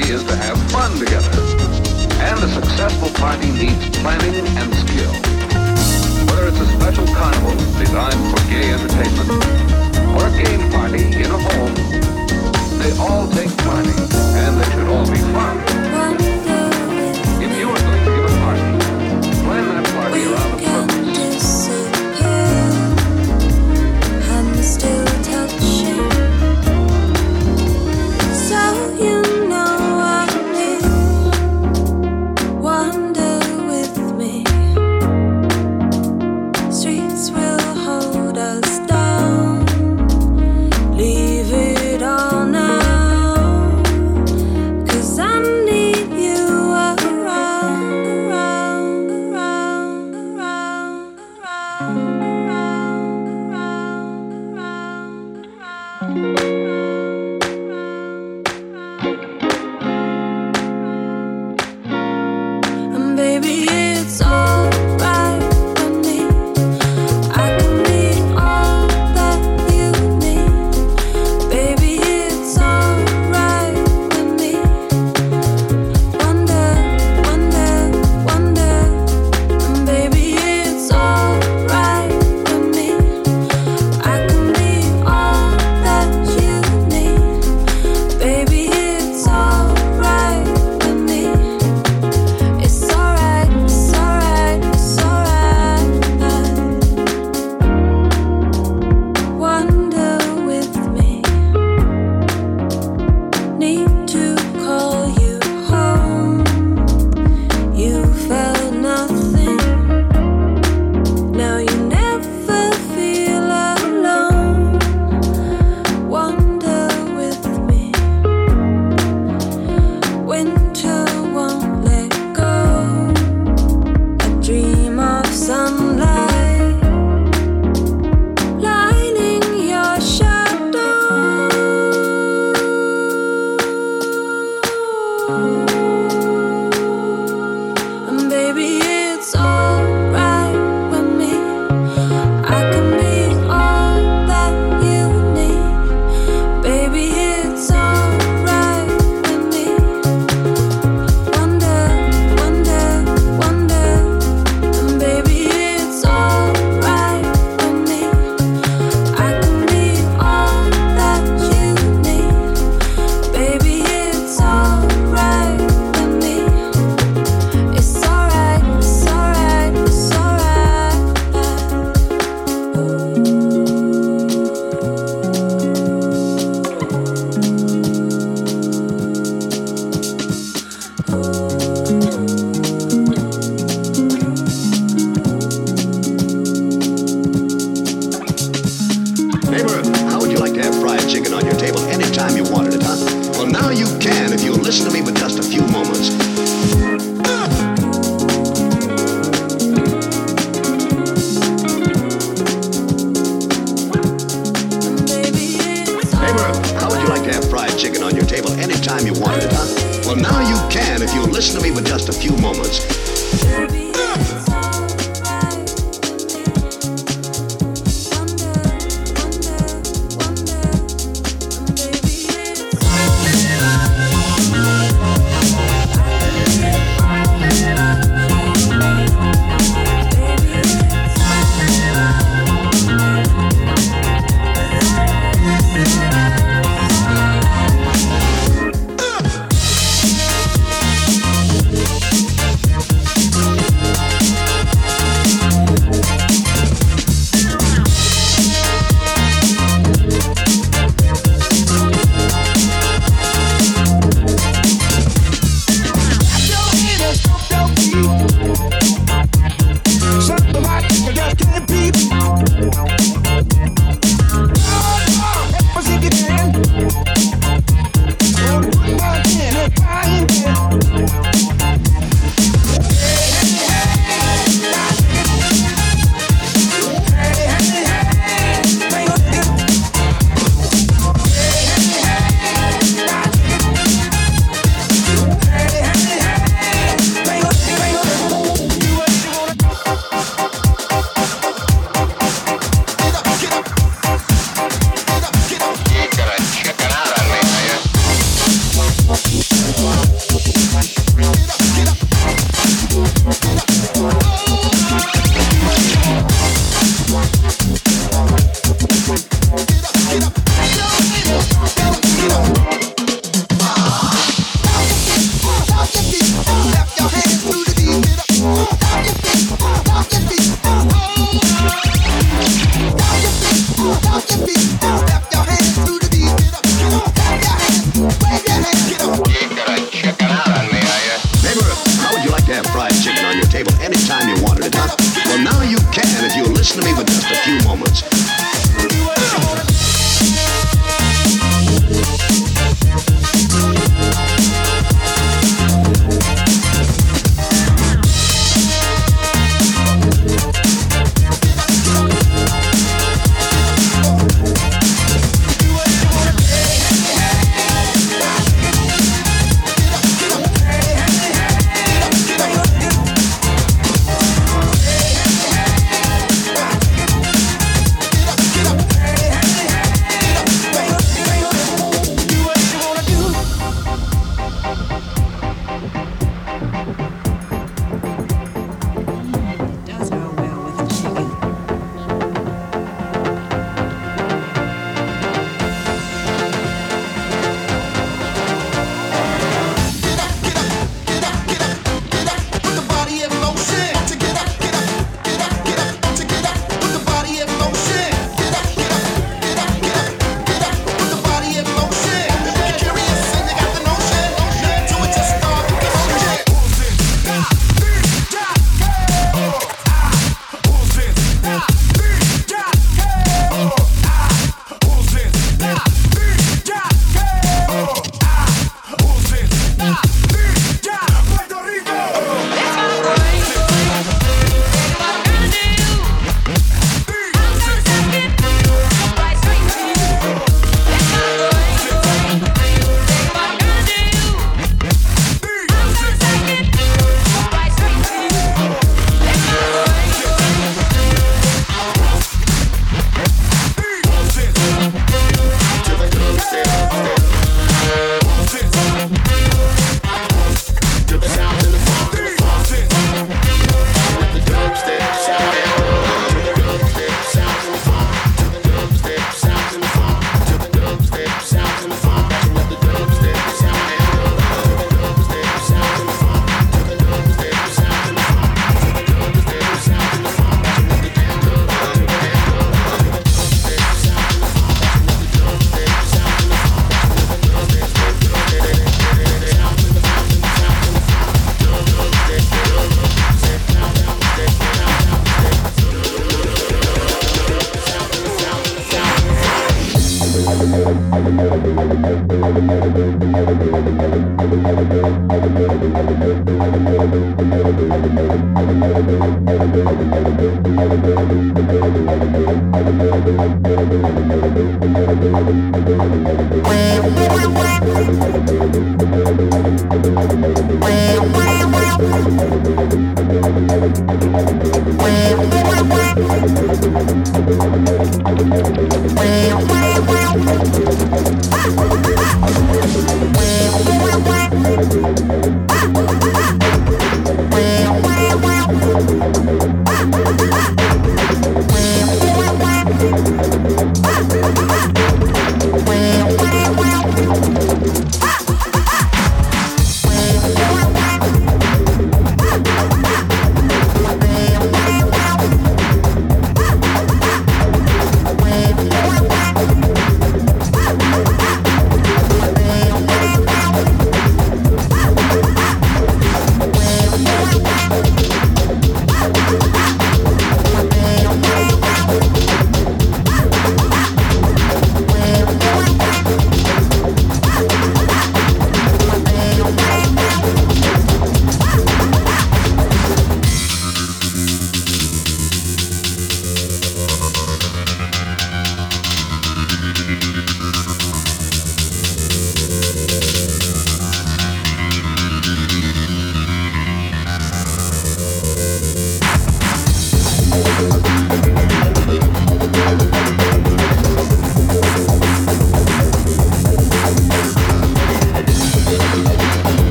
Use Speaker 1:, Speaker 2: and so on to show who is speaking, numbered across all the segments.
Speaker 1: party is to have fun together. And a successful party needs planning and skill. Whether it's a special carnival designed for gay entertainment or a game party in a home, they all take planning and they should all be fun.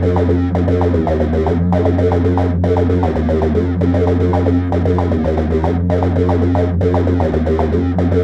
Speaker 2: Thank you.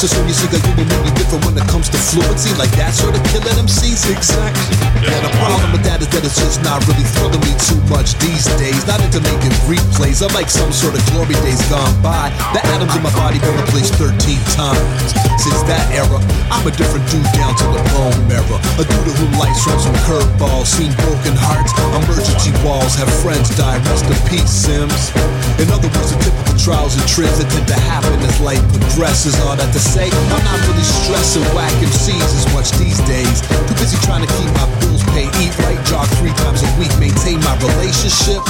Speaker 3: so soon you see that you make me different when it comes to fluency, like that sort of killing MCs, exactly. Yeah, the problem with that is that it's just not really thrilling me too much these days. Not into making replays. I'm like some sort of glory days gone by. The atoms in my body been replaced 13 times. Since that era, I'm a different dude down to the bone marrow. A dude who likes from some curveballs, seen broken hearts, emergency walls, have friends die. Rest in peace, Sims. In other words, the typical trials and tribs that tend to happen as life progresses. All that to say, I'm not really stressing whack MCs as much these days. Too busy trying to keep my bills paid, eat right, jog three times a week, maintain my relationship,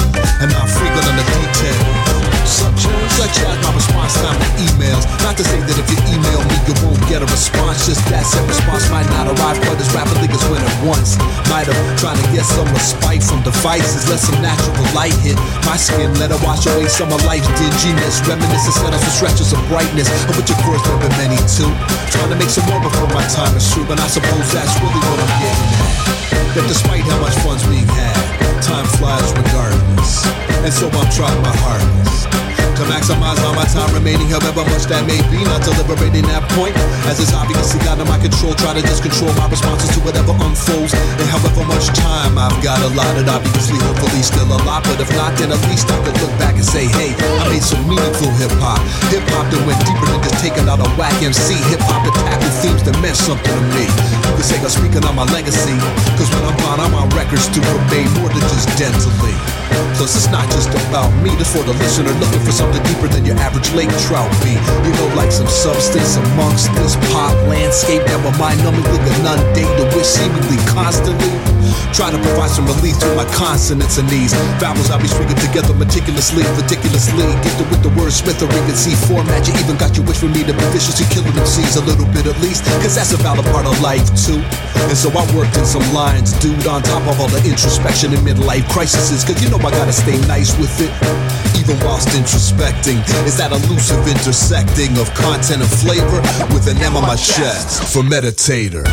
Speaker 3: and not frequent on the detail. Such such as my response time to emails. Not to say that if you email me, you won't get a response. Just that said response might not arrive quite as rapidly as when it once. Might have trying to get some respite from devices. Let some natural light hit my skin. Let it wash away some of life's dinginess. Reminiscence set us for stretches of brightness. Of which, of course, there have been many too. Trying to make some more before my time is through. But I suppose that's really what I'm getting at. That despite how much fun's being had, time flies regardless. And so I'm trying my hardest to maximize all my time remaining, however much that may be. Not deliberating that point, as it's obviously out of my control. Try to just control my responses to whatever unfolds, and however much time I've got a lot. allotted. Obviously, hopefully, still a lot, but if not, then at least I could look back and say, hey, I made some meaningful hip hop. Hip hop that went deeper than just taking out a whack MC. Hip hop that tackled themes that meant something to me. Could say I'm speaking on my legacy, cause when I'm gone, I'm on records to remain more than just dentally. Plus, it's not just about me, it's for the listener looking for something deeper than your average lake trout be. You know, like some substance amongst this pop landscape that will mind numbingly inundated with seemingly constantly. Try to provide some relief to my consonants and these vowels I'll be stringing together meticulously, ridiculously. Gifted with the word smithery and C format. You even got your wish for me to be viciously killing them C's a little bit at least, cause that's about a part of life too. And so I worked in some lines, dude, on top of all the introspection and midlife crises, cause you know I gotta stay nice with it. Even whilst introspecting, is that elusive intersecting of content and flavor with an M on my chest for meditator.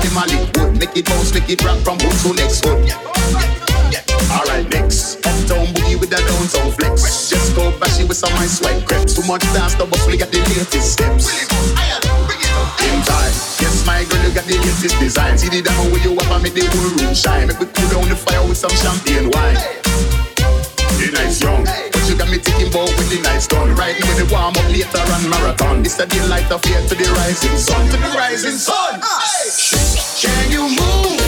Speaker 4: A lick wood. Make it bounce, make it rock from hood to next hood. Alright, next. Uptown boogie with that downtown flex. Just go bashy with some ice white crepes. Too much dance, the we got the latest steps. In time, yes, my girl, you got the latest design. See the demo where you up and make the whole room shine. Make we cool down the fire with some champagne wine. The night's young, you got me thinking about when the night's done. Riding with the warm up later on marathon. This a daylight of fear to the rising sun, to the rising sun. Can you move?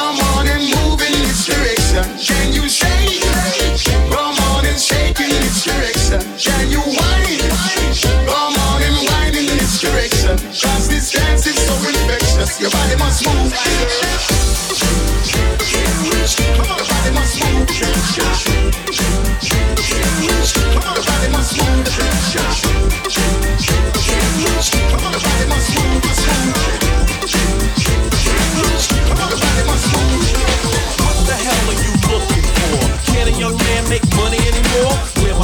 Speaker 4: On and move in this direction. Can you shake? On and shake in this direction. Can you whine? On and whine in this direction. Dance is so infectious. Your body must move. Your body must move. Your body must move. Your body must move.
Speaker 5: What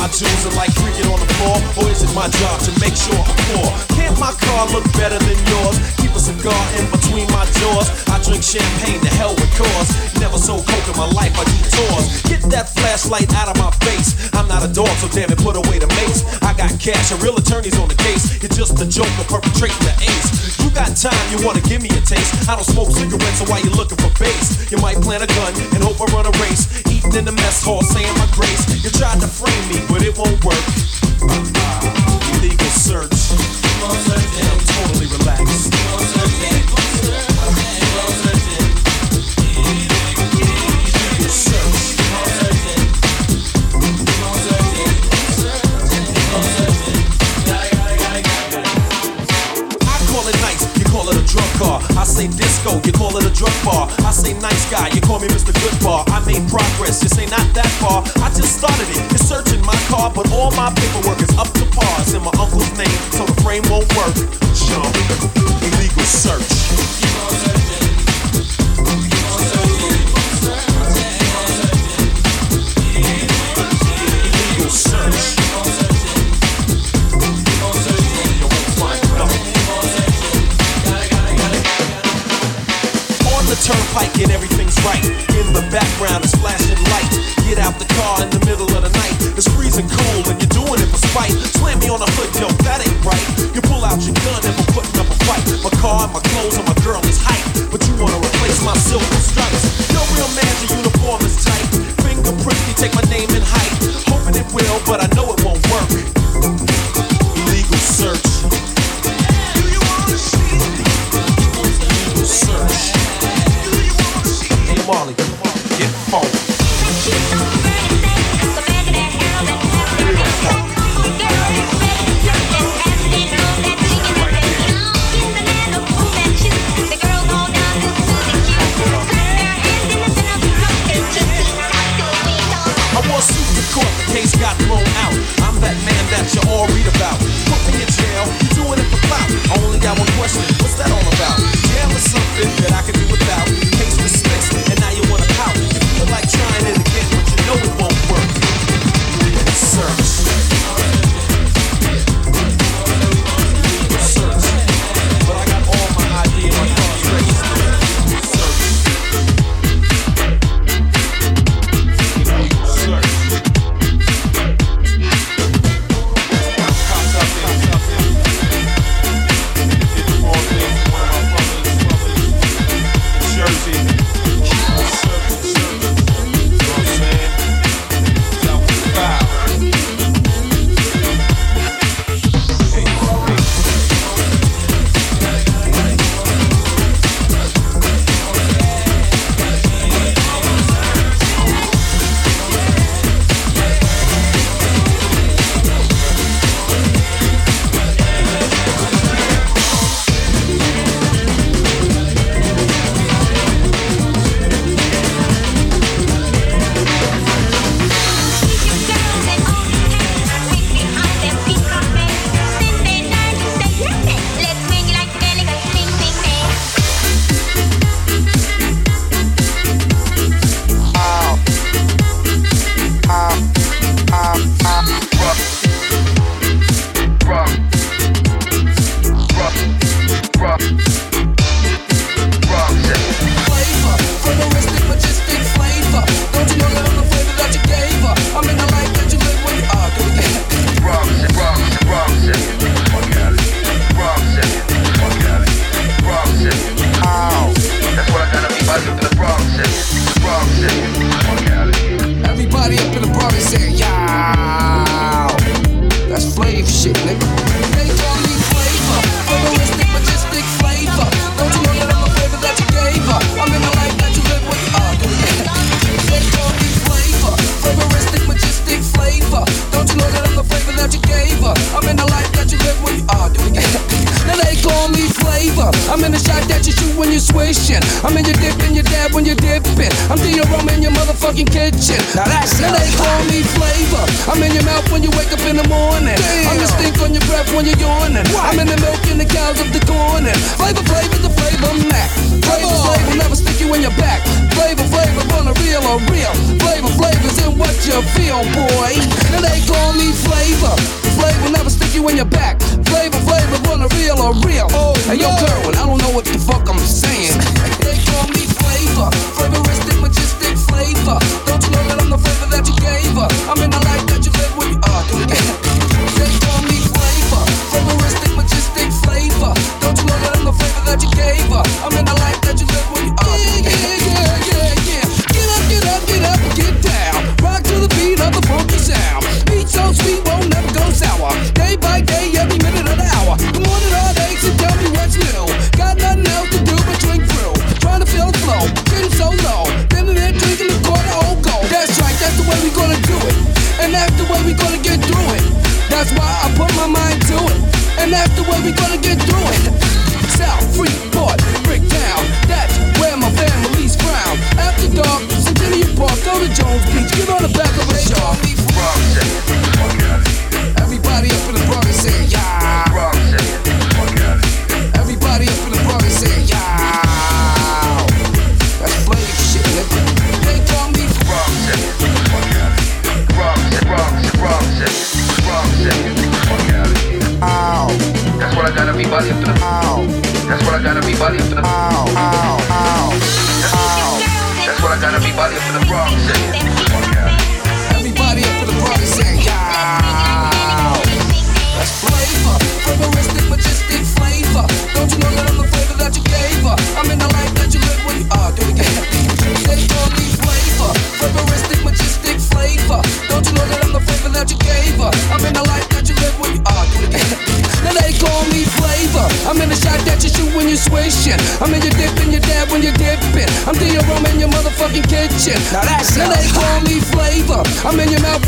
Speaker 5: my jewels are like cricket on the floor? Or is it my job to make sure I'm poor? Can't my car look better than yours? Keep a cigar in between my jaws. I drink champagne, the hell with cause. Never sold coke in my life, I do tours. Get that flashlight out of my face. I'm not a dog, so damn it, put away the mace. I got cash and real attorneys on the case. You're just a joke of perpetrating the ace. You got time, you wanna give me a taste. I don't smoke cigarettes, so why you looking for base? You might plant a gun and hope I run a race. Eating in the mess hall, saying my grace. You tried to frame me, but it won't work.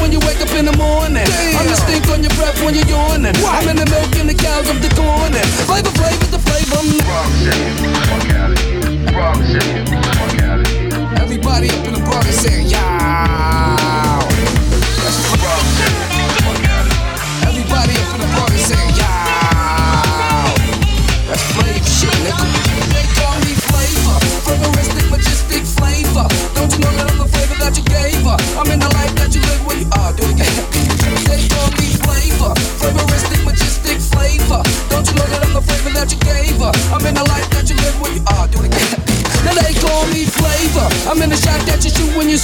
Speaker 6: when you wake up in the morning. Damn. I'm the stink on your breath when you're yawning. What? I'm in the milk and the cows of the corn. Flavor, flavor, the flavor. Everybody up in the Bronx saying, yeah. Everybody up in the Bronx saying, yeah. That's flavor shit, nigga. Flavor. Flavor. Don't that you gave her. I'm in the life that you live when you are. Ah, do it again. Me flavor, flavoristic, majestic flavor. Don't you know that I'm the flavor that you gave her? I'm in the life that you live you are. Ah, do it again. Now they call me flavor. I'm in the shot that you shoot when you.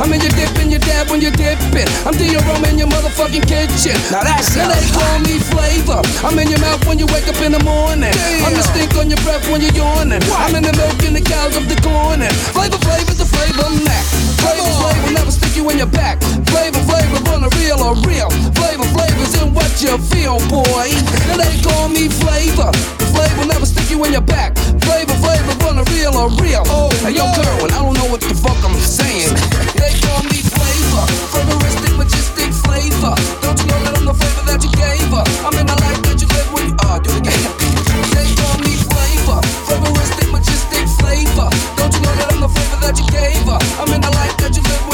Speaker 6: I'm in your dip and your dab when you dipping. I'm in your motherfucking kitchen. Now that's Now they call me flavor. I'm in your mouth when you wake up in the morning. I'm the stink on your breath when you're yawning. What? I'm in the milk in the cows of the corner. Flavor, flavor's a flavor next. Flavor, flavor, never stick you in your back. Flavor, flavor, gonna real or real. Flavor, flavor's in what you feel, boy. Now they call me flavor. Flavor never stick you in your back. Flavor, flavor, gonna real or real. Oh, hey, yo, girl, and I don't know what the fuck I'm saying. they call me flavor. Flavoristic, majestic flavor. Don't you know that I'm the flavor that you gave her? I'm in the life that you live when you uh, are do it again. They call me flavor. Flavoristic, majestic flavor. Don't you know that I'm the flavor that you gave her? I'm in the Cause you
Speaker 7: look